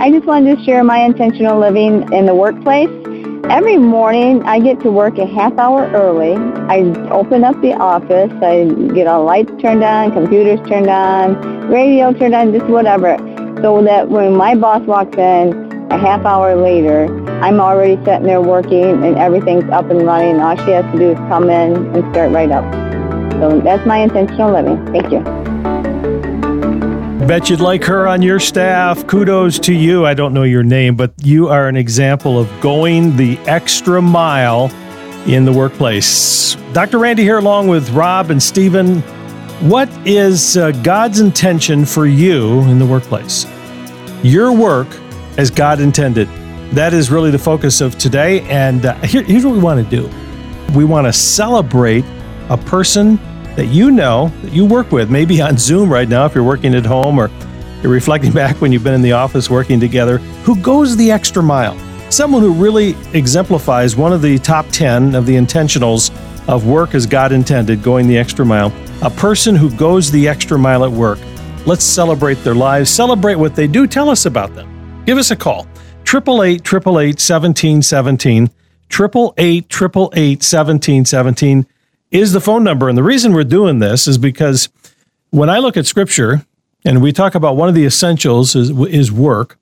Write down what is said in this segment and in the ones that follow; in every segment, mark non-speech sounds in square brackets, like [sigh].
I just wanted to share my intentional living in the workplace. Every morning I get to work a half hour early. I open up the office. I get all lights turned on, computers turned on, radio turned on, just whatever. So that when my boss walks in a half hour later, I'm already sitting there working and everything's up and running. All she has to do is come in and start right up. So that's my intentional living. Thank you. Bet you'd like her on your staff. Kudos to you. I don't know your name, but you are an example of going the extra mile in the workplace. Dr. Randy here, along with Rob and Stephen. What is uh, God's intention for you in the workplace? Your work as God intended. That is really the focus of today. And uh, here, here's what we want to do we want to celebrate a person that you know, that you work with, maybe on [laughs] Zoom right now if you're working at home or you're reflecting [laughs] back when you've been in the office working together, who goes the extra mile. Someone who really exemplifies one of the top 10 of the intentionals of work as God intended, going the extra mile. A person who goes the extra mile at work. Let's celebrate their lives, celebrate what they do. Tell us about them. Give us a call. 888 888 1717. 888 888 1717 is the phone number. And the reason we're doing this is because when I look at scripture and we talk about one of the essentials is, is work.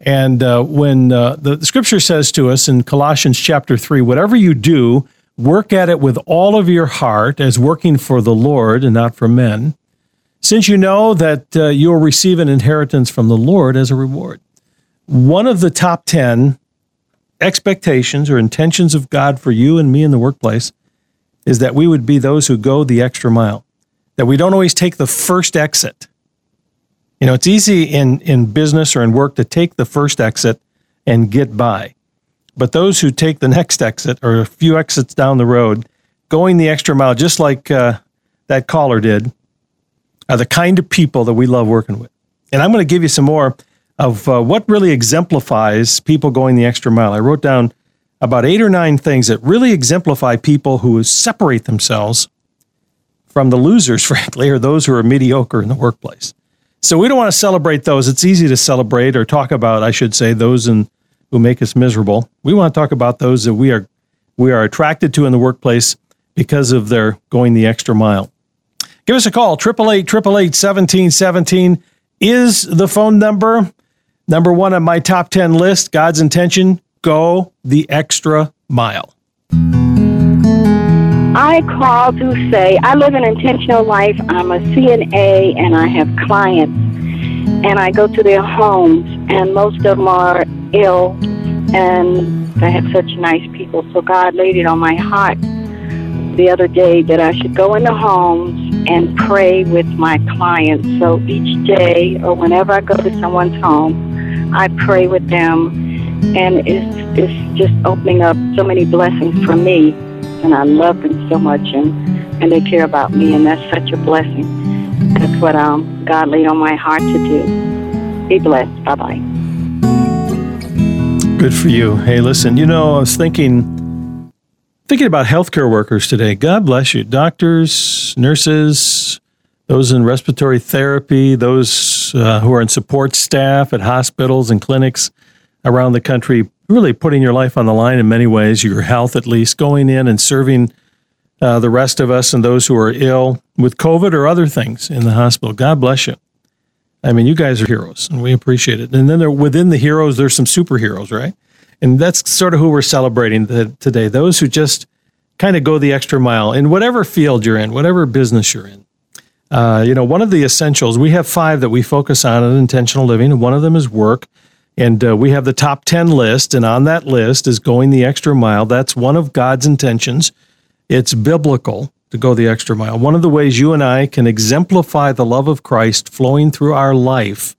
And uh, when uh, the, scripture says to us in Colossians chapter 3, whatever you do, work at it with all of your heart as working for the Lord and not for men, since you know that uh, you'll receive an inheritance from the Lord as a reward. One of the top 10 expectations or intentions of God for you and me in the workplace is that we would be those who go the extra mile, that we don't always take the first exit. You know, it's easy in, in business or in work to take the first exit and get by. But those who take the next exit or a few exits down the road, going the extra mile, just like uh, that caller did, are the kind of people that we love working with. And I'm going to give you some more of uh, what really exemplifies people going the extra mile. I wrote down about eight or nine things that really exemplify people who separate themselves from the losers, [laughs] frankly, or those who are mediocre in the workplace. So we don't want to celebrate those. It's easy to celebrate or talk about, I should say, those in, who make us miserable. We want to talk about those that we are we are attracted to in the workplace because of their going the extra mile. Give us a call. 888 1717 is the phone number. Number one on my top 10 list, God's intention go the extra mile. I call to say I live an intentional life. I'm a CNA and I have clients, and I go to their homes, and most of them are ill, and I have such nice people. So God laid it on my heart the other day that I should go into homes and pray with my clients. So each day or whenever I go to someone's home, I pray with them and it's it's just opening up so many blessings for me and I love them so much and and they care about me and that's such a blessing. That's what um God laid on my heart to do. Be blessed. Bye bye. Good for you. Hey, listen, you know, I was thinking thinking about healthcare workers today. God bless you. Doctors, nurses, those in respiratory therapy, those uh, who are in support staff at hospitals and clinics around the country, really putting your life on the line in many ways, your health at least, going in and serving uh, the rest of us and those who are ill with COVID or other things in the hospital. God bless you. I mean, you guys are heroes, and we appreciate it. And then there, within the heroes, there's some superheroes, right? And that's sort of who we're celebrating the, today. Those who just kind of go the extra mile in whatever field you're in, whatever business you're in. Uh, you know, one of the essentials, we have five that we focus on in intentional living, and one of them is work. And uh, we have the top 10 list, and on that list is going the extra mile. That's one of God's intentions. It's biblical to go the extra mile. One of the ways you and I can exemplify the love of Christ flowing through our life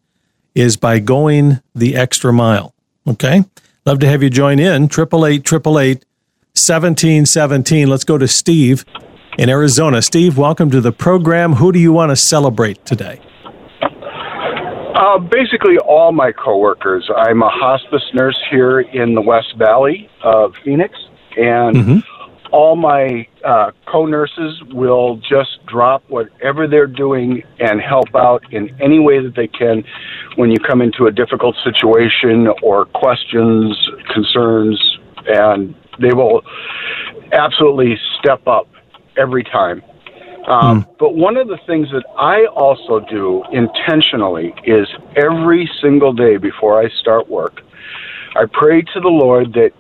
is by going the extra mile. Okay? Love to have you join in. 888 888 1717. Let's go to Steve in Arizona. Steve, welcome to the program. Who do you want to celebrate today? Uh, basically, all my coworkers. I'm a hospice nurse here in the West Valley of Phoenix, and mm-hmm. all my uh, co-nurses will just drop whatever they're doing and help out in any way that they can when you come into a difficult situation or questions, concerns, and they will absolutely step up every time. Um, mm. But one of the things that I also do intentionally is every single day before I start work, I pray to the Lord that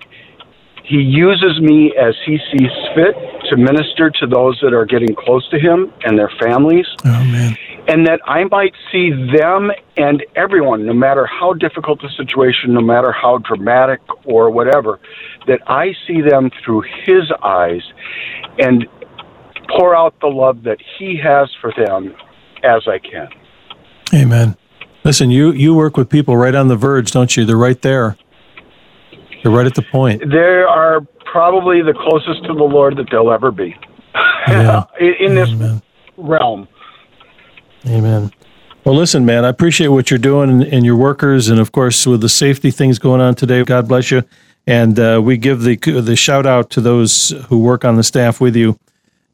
He uses me as He sees fit to minister to those that are getting close to Him and their families. Oh, and that I might see them and everyone, no matter how difficult the situation, no matter how dramatic or whatever, that I see them through His eyes and pour out the love that He has for them as I can. Amen. Listen, you you work with people right on the verge, don't you? They're right there. They're right at the point. They are probably the closest to the Lord that they'll ever be yeah. [laughs] in, this Amen. realm. Amen. Well, listen, man, I appreciate what you're doing and, and, your workers, and of course, with the safety things going on today. God bless you, and uh, we give the the shout out to those who work on the staff with you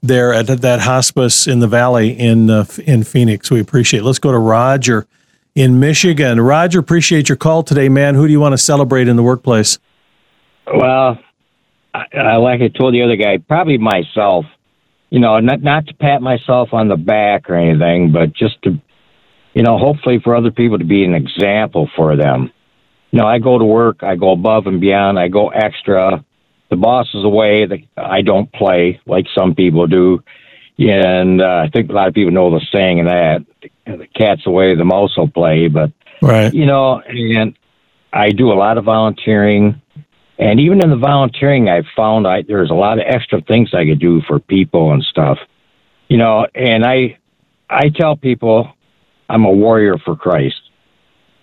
there at that hospice in the valley in uh, in Phoenix. We appreciate. It. Let's go to Roger in Michigan. Roger, appreciate your call today, man. Who do you want to celebrate in the workplace? Well, I, like I told the other guy, probably myself. You know, not not to pat myself on the back or anything, but just to, you know, hopefully for other people to be an example for them. You know, I go to work, I go above and beyond, I go extra the boss is away. The, I don't play like some people do. And uh, I think a lot of people know the saying of that the cat's away, the mouse will play. But, right. you know, and I do a lot of volunteering. And even in the volunteering, I've found I, there's a lot of extra things I could do for people and stuff. You know, and I, I tell people I'm a warrior for Christ.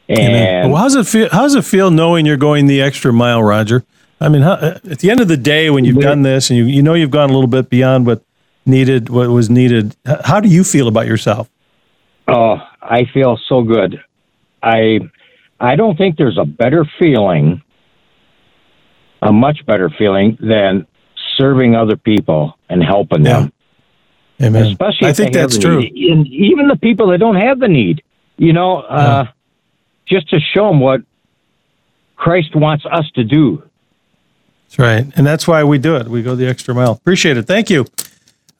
And well, how's it feel? How's it feel knowing you're going the extra mile, Roger? I mean, how, at the end of the day, when you've done this and you, you know you've gone a little bit beyond what needed, what was needed, how do you feel about yourself? Oh, I feel so good. I I don't think there's a better feeling, a much better feeling than serving other people and helping yeah. them. Amen. Especially I think that's true. Need. And even the people that don't have the need, you know, uh, yeah. just to show them what Christ wants us to do. That's right. And that's why we do it. We go the extra mile. Appreciate it. Thank you.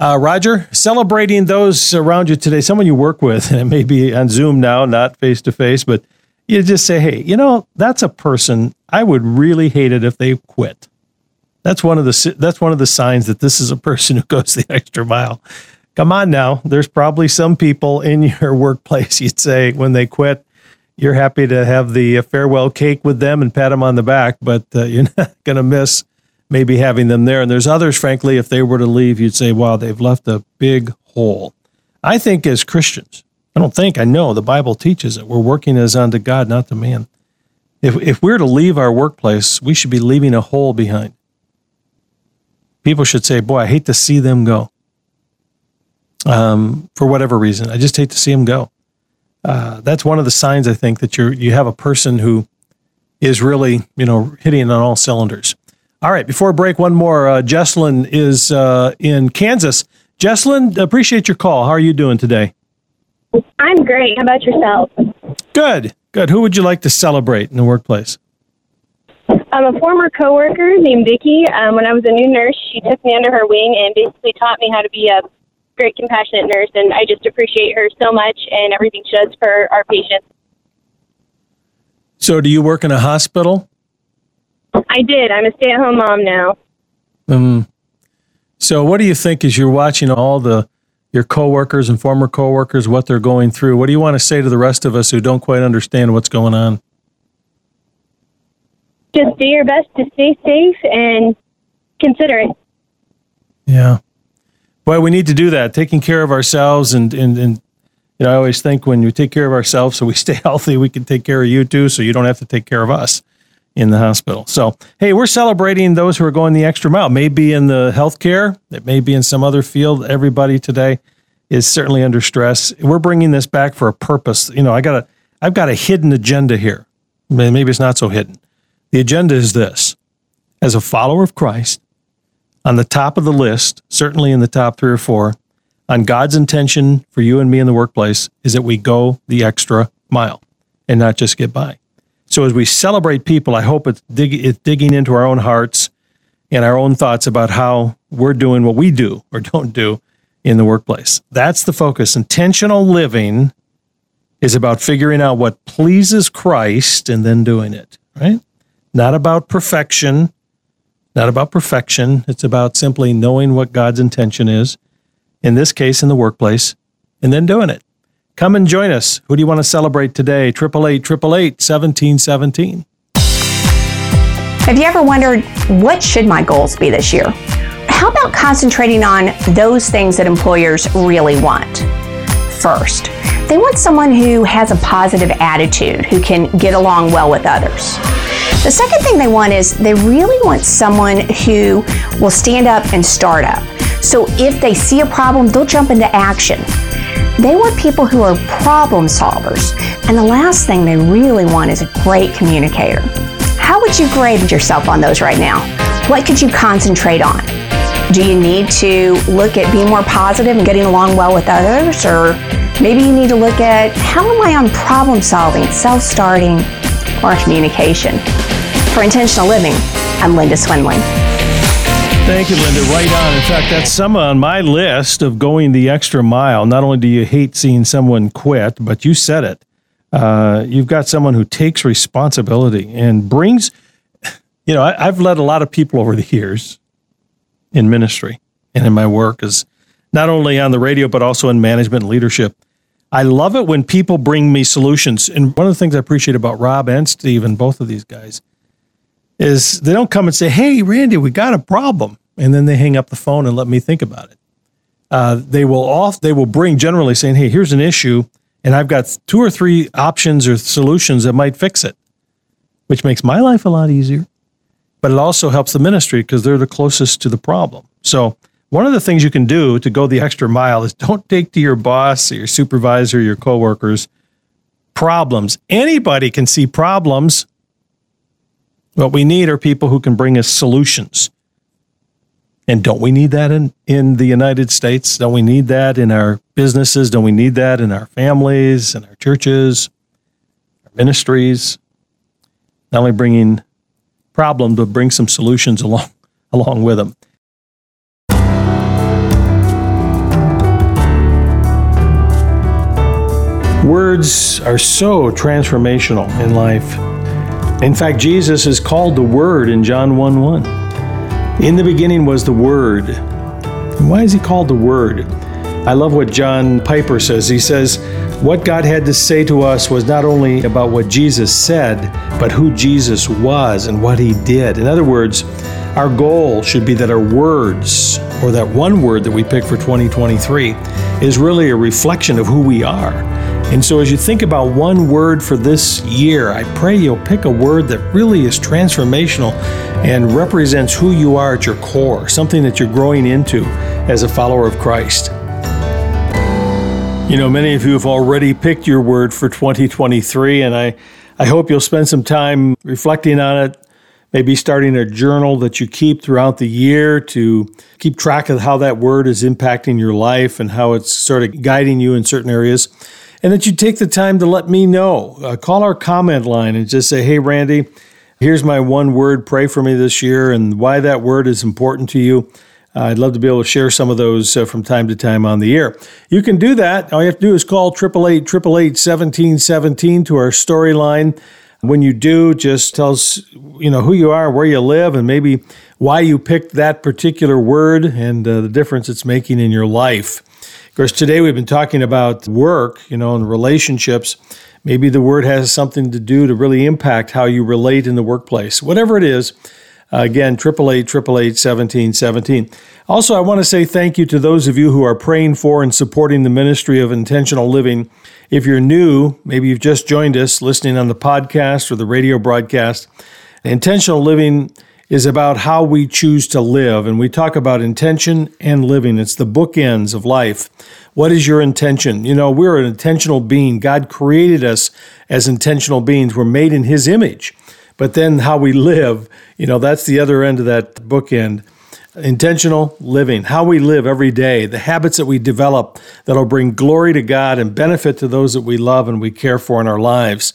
Uh, Roger, celebrating those around you today, someone you work with, [laughs] and it may be on Zoom now, not face to face, but you just say, hey, you know, that's a person I would really hate it if they quit. That's one of the that's one of the signs that this is a person who [laughs] goes the extra mile. Come on now, there's probably some people in your [laughs] workplace you'd say when they quit, you're happy to have the farewell cake with them and pat them on the back, but uh, [laughs] you're not going to miss maybe having them there. And there's others, frankly, if they were to leave, you'd say, wow, they've left a big hole. I think as Christians, I don't think, I know the Bible teaches it. We're working as unto God, not to man. If, if we're to leave our workplace, we should be leaving a hole behind. People should say, boy, I hate to see them go. Um, for whatever reason, I just hate to see them go. Uh, that's one of the signs I think that you you have a person who is really you know hitting on all cylinders. All right, before break, one more. Uh, Jesslyn is uh, in Kansas. Jesslyn, appreciate your call. How are you doing today? I'm great. How about yourself? Good, good. Who would you like to celebrate in the workplace? I'm a former coworker named Vicki. Um, when I was a new nurse, she took me under her wing and basically taught me how to be a great, compassionate nurse, and I just appreciate her so much and everything she does for our patients. So, do you work in a hospital? I did. I'm a stay-at-home mom now. Um. So, what do you think as you're watching all the your coworkers and former coworkers what they're going through? What do you want to say to the rest of us who don't quite understand what's going on? Just do your best to stay safe and consider it. Yeah. Well, we need to do that, taking care of ourselves. And, and, and, you know, I always think when we take care of ourselves so we [laughs] stay healthy, we can take care of you too, so you don't have to take care of us in the hospital. So, hey, we're celebrating those who are going the extra mile. Maybe in the healthcare, it may be in some other field. Everybody today is certainly under stress. We're bringing this back for a purpose. You know, I got a, I've got a hidden agenda here. Maybe it's not so hidden. The agenda is this: as a follower of Christ, on the top of the list, certainly in the top three or four, on God's intention for you and me in the workplace is that we go the extra mile and not just get by. So as we celebrate people, I hope it's, dig, it's digging into our own hearts and our own thoughts about how we're doing what we do or don't do in the workplace. That's the focus. Intentional living is about figuring out what pleases Christ and then doing it, right? Not about perfection, not about perfection. It's about simply knowing what God's intention is, in this case, in the workplace, and then doing it. Come and join us. Who do you want to celebrate today? 888 1717. Have you ever wondered what should my goals be this year? How about concentrating on those things that employers really want? First, they want someone who has a positive attitude, who can get along well with others. The second thing they want is they really want someone who will stand up and start up. So if they see a problem, they'll jump into action. They want people who are problem solvers. And the last thing they really want is a great communicator. How would you grade yourself on those right now? What could you concentrate on? Do you need to look at being more positive and getting along well with others? Or maybe you need to look at how am I on problem solving, self starting, or communication? For intentional living, I'm Linda Swindling. Thank you, Linda. Right on. In fact, that's some on my list of going the extra mile. Not only do you hate seeing someone quit, but you said it. Uh, you've got someone who takes responsibility and brings, you know, I, I've led a lot of people over the years in ministry and in my work as not only on the radio, but also in management and leadership. I love it when people bring me solutions. And one of the things I appreciate about Rob and Steve and both of these guys is they don't come and say, "Hey, Randy, we got a problem," and then they hang up the phone and let me think about it. Uh, they will off they will bring generally saying, "Hey, here's an issue, and I've got two or three options or solutions that might fix it," which makes my life a lot easier. But it also helps the ministry because they're the closest to the problem. So one of the things you can do to go the extra mile is don't take to your boss or your supervisor, your coworkers problems. Anybody can see problems what we need are people who can bring us solutions. And don't we need that in, in the United States? Don't we need that in our businesses? Don't we need that in our families and our churches, our ministries? Not only bringing problems, but bring some solutions [laughs] along, along with them. Words are so transformational in life. In fact, Jesus is called the Word in John 1 1. In the beginning was the Word. Why is he called the Word? I love what John Piper says. He says, What God had to say to us was not only about what Jesus said, but who Jesus was and what he did. In other words, our goal should be that our words, or that one word that we pick for 2023, is really a reflection of who we are. And so, as you think about one word for this year, I pray you'll pick a word that really is transformational and represents who you are at your core, something that you're growing into as a follower of Christ. You know, many of you have already picked your word for 2023, and I, I hope you'll spend some time reflecting on it, maybe starting a journal that you keep throughout the year to keep track of how that word is impacting your life and how it's sort of guiding you in certain areas and that you take the time to let me know. Uh, call our comment line and just say, hey, Randy, here's my one word. Pray for me this year and why that word is important to you. Uh, I'd love to be able to share some of those uh, from time to time on the air. You can do that. All you have to do is call 888 1717 to our storyline. When you do, just tell us, you know, who you are, where you live, and maybe why you picked that particular word and uh, the difference it's making in your life course, today we've been talking about work, you know, and relationships. Maybe the word has something to do to really impact how you relate in the workplace. Whatever it is, uh, again, 888 Also, I want to say thank you to those of you who are praying for and supporting the ministry of intentional living. If you're new, maybe you've just joined us listening on the podcast or the radio broadcast, intentional living is about how we choose to live. And we talk about intention and living. It's the bookends of life. What is your intention? You know, we're an intentional being. God created us as intentional beings. We're made in His image. But then how we live, you know, that's the other end of that bookend. intentional living, how we live every day, the habits that we develop that'll bring glory to God and benefit to those that we love and we care for in our lives.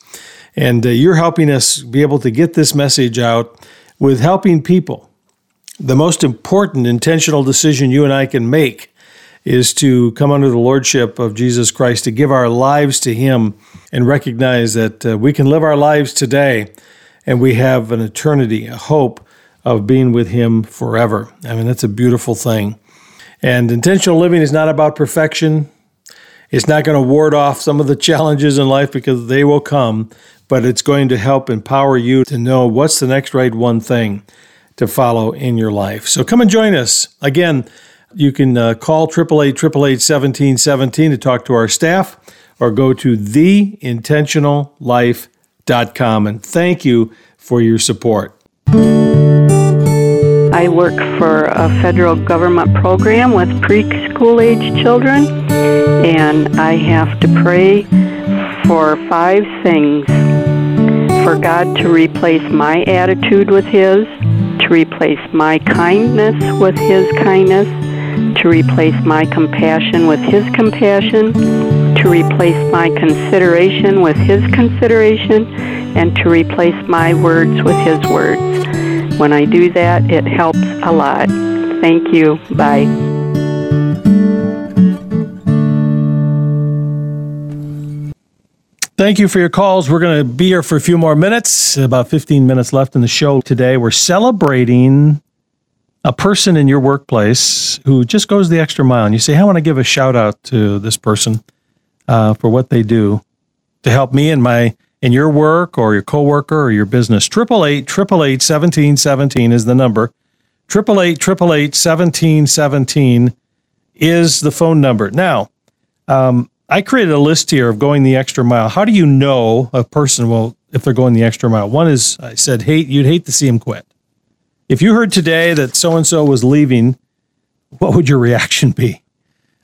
And uh, you're helping us be able to get this message out with helping people. The most important intentional decision you and I can make is to come under the lordship of Jesus Christ, to give our lives to Him and recognize that uh, we can live our lives today and we have an eternity, a hope of being with Him forever. I mean, that's a beautiful thing. And intentional living is not about perfection. It's not going to ward off some of the challenges in life because they will come, but it's going to help empower you to know what's the next right one thing to follow in your life. So come and join us. Again, you can uh, call 888 to talk to our staff or go to theintentionallife.com. And thank you for your support. I work for a federal government program with preschool age children, and I have to pray for five things for God to replace my attitude with His, to replace my kindness with His kindness, to replace my compassion with His compassion, to replace my consideration with His consideration, and to replace my words with His words. When I do that, it helps a lot. Thank you. Bye. Thank you for your calls. We're going to be here for a few more minutes, about 15 minutes left in the show today. We're celebrating a person in your workplace who just goes the extra mile. And you say, I want to give a shout out to this person uh, for what they do to help me in my in your work or your coworker or your business. 888 888 1717 is the number. 888 888 1717 is the phone number. Now, um, I created a list here of going the extra mile. How do you know a person will if they're going the extra mile? One is I said hate you'd hate to see him quit. If you heard today that so and so was leaving, what would your reaction be?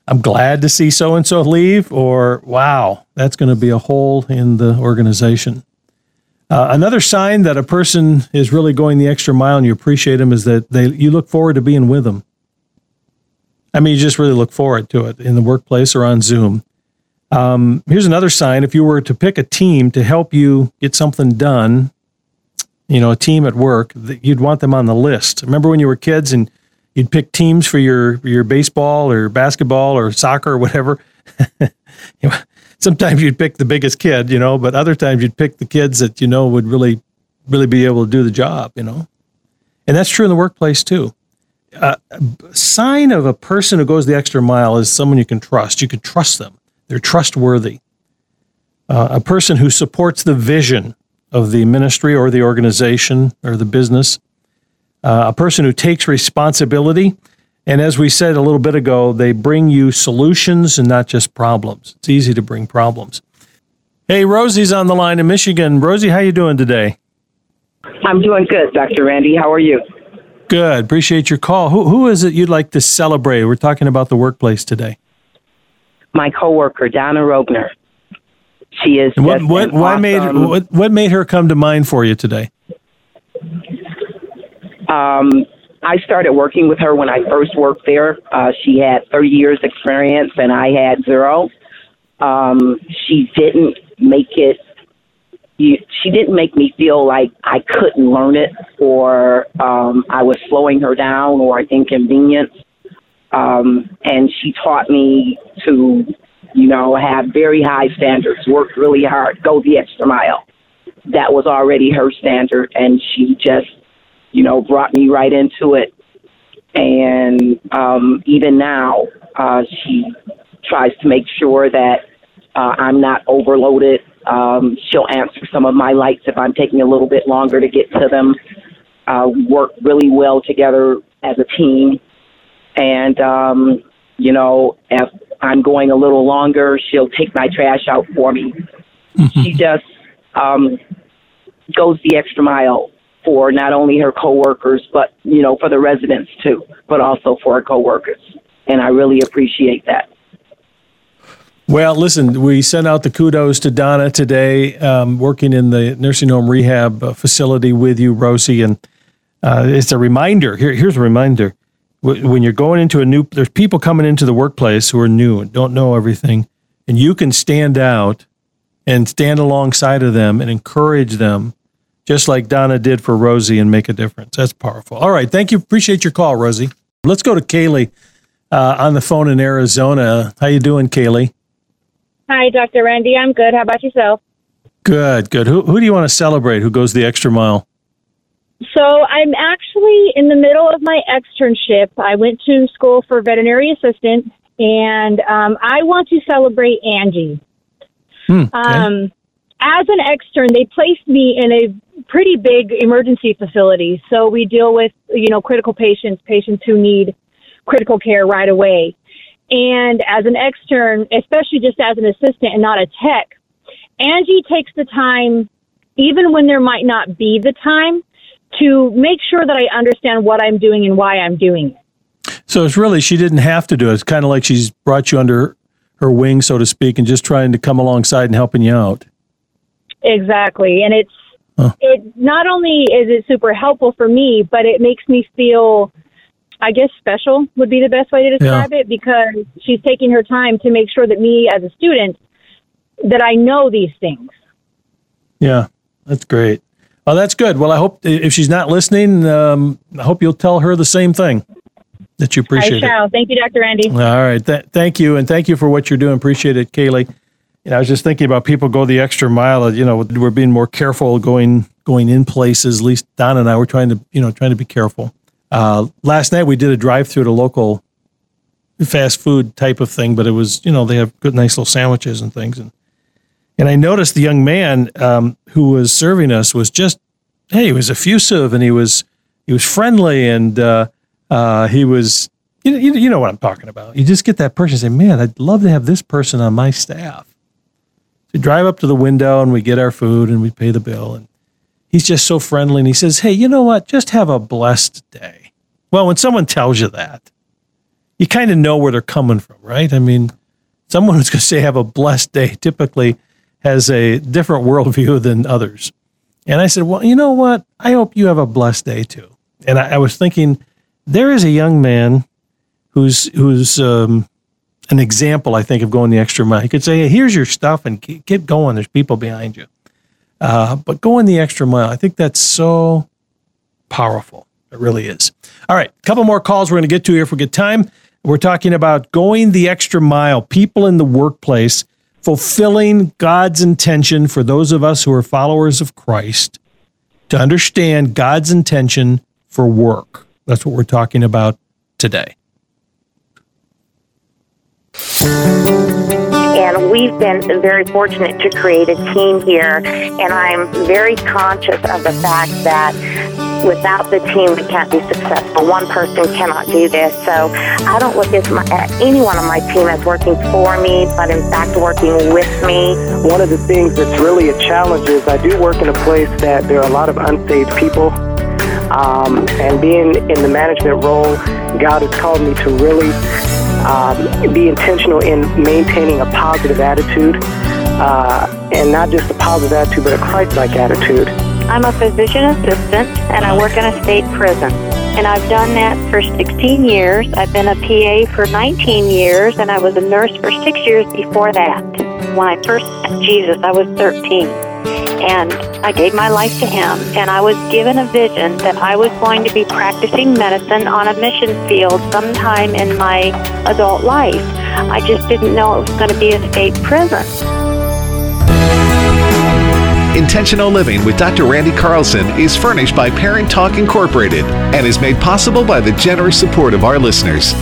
I'm glad to see so and so leave, or wow, that's going to be a hole in the organization. Uh, another sign that a person is really going the extra mile and you appreciate them is that they you look forward to being with them. I mean, you just really look forward to it in the workplace or on Zoom. Um, here's another sign: if you were to pick a team to help you get something done, you know, a team at work, you'd want them on the list. Remember when you were kids and you'd pick teams for your your baseball or basketball or soccer or whatever. [laughs] sometimes you'd pick the biggest kid, you know, but other times you'd pick the kids that you know would really really be able to do the job, you know. And that's true in the workplace too. Uh, a sign of a person who goes the extra mile is someone you can trust. You can trust them. They're trustworthy. Uh, a person who supports the vision of the ministry or the organization or the business uh, a person who takes responsibility. And as we said a little bit ago, they bring you solutions and not just problems. It's easy to bring problems. Hey, Rosie's on the line in Michigan. Rosie, how you doing today? I'm doing good, Dr. Randy. How are you? Good. Appreciate your call. Who, who is it you'd like to celebrate? We're talking about the workplace today. My coworker, Donna Rogner. She is. what what, why awesome, made what, what made her come to mind for you today? Um, I started working with her when I first worked there. Uh, she had 30 years experience and I had zero. Um, she didn't make it. You, she didn't make me feel like I couldn't learn it or um, I was slowing her down or inconvenience. Um, and she taught me to, you know, have very high standards, work really hard, go the extra mile. That was already her standard, and she just you know, brought me right into it. And um, even now, uh, she tries to make sure that uh, I'm not overloaded. Um, she'll answer some of my lights if I'm taking a little bit longer to get to them. Uh, work really well together as a team. And, um, you know, if I'm going a little longer, she'll take my trash out for me. Mm-hmm. She just um, goes the extra mile for not only her coworkers, but you know, for the residents too, but also for her coworkers. And I really appreciate that. Well, listen, we sent out the kudos to Donna today, um, working in the nursing home rehab uh, facility with you, Rosie, and uh, it's a reminder. Here, here's a reminder: when you're going into a new, there's people coming into the workplace who are new and don't know everything, and you can stand out and stand alongside of them and encourage them, just like Donna did for Rosie, and make a difference. That's powerful. All right, thank you. Appreciate your call, Rosie. Let's go to Kaylee uh, on the phone in Arizona. How you doing, Kaylee? Hi, Dr. Randy. I'm good. How about yourself? Good, good. Who who do you want to celebrate? Who goes the extra mile? So I'm actually in the middle of my externship. I went to school for veterinary assistant, and um, I want to celebrate Angie. Hmm, okay. Um, as an extern, they placed me in a pretty big emergency facility. So we deal with, you know, critical patients, patients who need critical care right away. And as an extern, especially just as an assistant and not a tech, Angie takes the time, even when there might not be the time, to make sure that I understand what I'm doing and why I'm doing it. So it's really she didn't have to do it. It's kind of like she's brought you under her wing, so to speak, and just trying to come alongside and helping you out. Exactly, and it's huh. it. Not only is it super helpful for me, but it makes me feel, I guess, special would be the best way to describe yeah. it because she's taking her time to make sure that me as a student that I know these things. Yeah, that's great. Oh, that's good. Well, I hope if she's not listening, um, I hope you'll tell her the same thing that you appreciate I shall. it. Thank you, Dr. Andy. All right. Th- thank you. And thank you for what you're doing. Appreciate it, Kaylee. You know, I was just thinking about people go the extra mile. You know, we're being more careful going going in places. At least Don and I were trying to, you know, trying to be careful. Uh, last night we did a drive through at a local fast food type of thing, but it was, you know, they have good, nice little sandwiches and things. And and I noticed the young man um, who was serving us was just, hey, he was effusive and he was he was friendly and uh, uh, he was, you know, you know what I'm talking about. You just get that person and say, man, I'd love to have this person on my staff. So we drive up to the window and we get our food and we pay the bill and he's just so friendly and he says, hey, you know what? Just have a blessed day. Well, when someone tells you that, you kind of know where they're coming from, right? I mean, someone who's going to say have a blessed day typically has a different worldview [laughs] than others. And I said, Well, you know what? I hope you have a blessed day too. And I, I was thinking, there is a young man who's who's um, an example, I think, of going the extra mile. He could say, hey, "Here's your stuff, and keep, keep going. There's people behind you." Uh, but going the extra mile, I think that's so powerful. It really is. All right, a couple more calls we're going to get to here if we get time. We're talking about going the extra mile. People in the workplace fulfilling God's intention for those of us who are followers of Christ to understand God's intention for work. That's what we're talking about today. We've been very fortunate to create a team here, and I'm very conscious of the fact that without the team, we can't be successful. One person cannot do this. So I don't look at, my, at anyone on my team as working for me, but in fact working with me. One of the things that's really a challenge is I do work in a place that there are a lot of unsaved people. Um, and being in the management role, God has called me to really um, be intentional in maintaining a positive attitude, uh, and not just a positive attitude, but a Christ-like attitude. I'm a physician assistant and I work in a state prison. And I've done that for 16 years. I've been a PA for 19 years and I was a nurse for six years before that. When I first met Jesus, I was 13. And I gave my life to him, and I was given a vision that I was going to be practicing medicine on a mission field sometime in my adult life. I just didn't know it was going to be a state prison. Intentional Living with Dr. Randy Carlson is furnished by Parent Talk Incorporated and is made possible by the generous support of our listeners.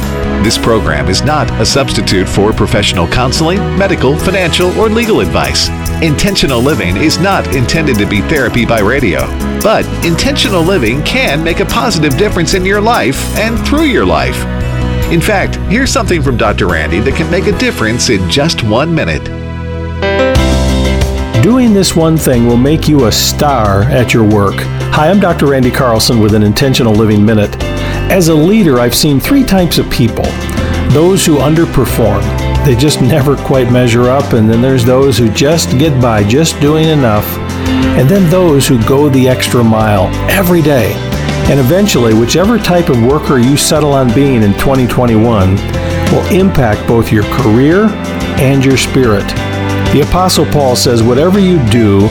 This program is not a substitute for professional counseling, medical, financial, or legal advice. Intentional living is not intended to be therapy by radio, but intentional living can make a positive difference in your life and through your life. In fact, here's something from Dr. Randy that can make a difference in just one minute. Doing this one thing will make you a star at your work. Hi, I'm Dr. Randy Carlson with an Intentional Living Minute. As a leader, I've seen three types of people those who underperform, they just [laughs] never quite measure up, and then there's those who just get by, just doing enough, and then those who go the extra mile every day. And eventually, whichever type of worker you settle on being in 2021 will impact both your career and your spirit. The Apostle Paul says, Whatever you do,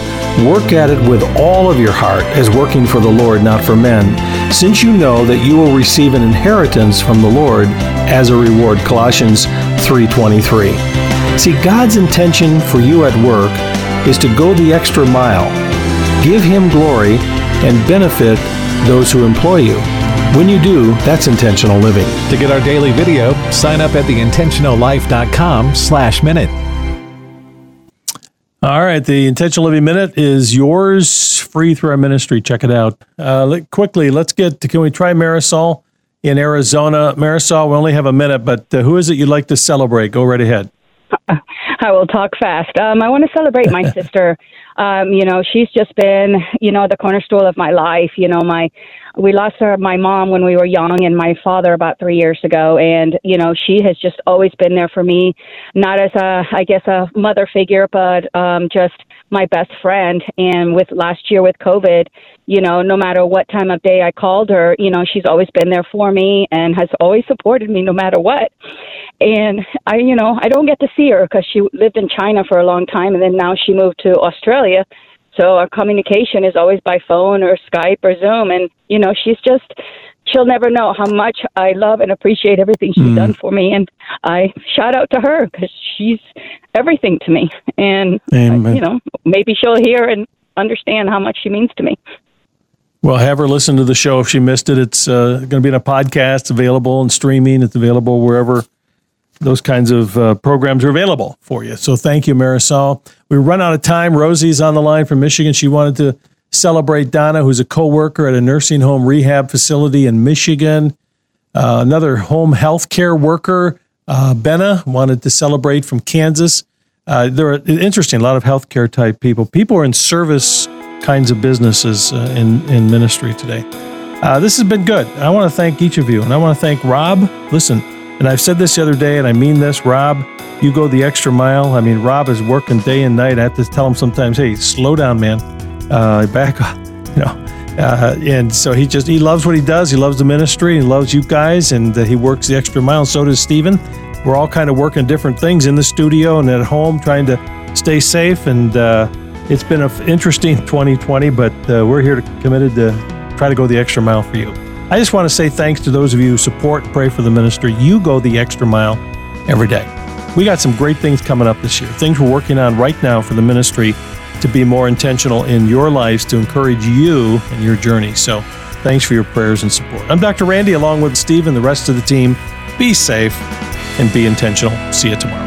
work at it with all of your heart as working for the Lord, not for men, since you know that you will receive an inheritance from the Lord as a reward. Colossians 3:23. See, God's intention for you at work is to go the extra mile, give him glory, and benefit those who employ you. When you do, that's intentional living. To get our daily video, sign up at theintentionallife.com slash minute. All right, the Intentional Living Minute is yours, free through our ministry. Check it out. Uh, quickly, let's get to, can we try Marisol in Arizona? Marisol, we only have a minute, but uh, who is it you'd like to celebrate? Go right ahead. [laughs] I will talk fast. Um, I want to celebrate my [laughs] sister. Um, you know, she's just been, you know, the cornerstone of my life. You know, my we lost her, my mom when we were young, and my father about three years ago. And you know, she has just always been there for me, not as a, I guess, a mother figure, but um, just my best friend. And with last year with COVID, you know, no matter what time of day I called her, you know, she's always been there for me and has always supported me no matter what. And I, you know, I don't get to see her because she lived in China for a long time and then now she moved to Australia. So our communication is always by phone or Skype or Zoom. And, you know, she's just, she'll never know how much I love and appreciate everything she's mm. done for me. And I shout out to her because she's everything to me. And, uh, you know, maybe she'll hear and understand how much she means to me. Well, have her listen to the show if she missed it. It's uh, going to be in a podcast, available and streaming. It's available wherever those kinds of uh, programs are available for you. So thank you, Marisol. We run out of time. Rosie's on the line from Michigan. She wanted to celebrate Donna, who's a co-worker at a nursing home rehab facility in Michigan. Uh, another home health care worker, uh, Benna, wanted to celebrate from Kansas. Uh, there are interesting, a lot of healthcare type people. People are in service kinds of businesses uh, in, in ministry today. Uh, this has been good. I want to thank each of you, and I want to thank Rob. Listen, and I've said this the other day, and I mean this, Rob. You go the extra mile. I mean, Rob is working day and night. I have to tell him sometimes, "Hey, slow down, man. Uh, back up." [laughs] You know. Uh, and so he just he loves what he does. He loves the ministry. He loves you guys, and uh, he works the extra mile. And so does Stephen. We're all kind of working different things in the studio and at home, trying to stay safe. And uh, it's been an interesting [laughs] 2020, but uh, we're here to, committed to try to go the extra mile for you. I just want to say thanks to those of you who support pray for the ministry. You go the extra mile every day. We got some great things coming up this year, things we're working on right now for the ministry to be more intentional in your lives to encourage you in your journey. So thanks for your prayers and support. I'm Dr. Randy along with Steve and the rest of the team. Be safe and be intentional. See you tomorrow.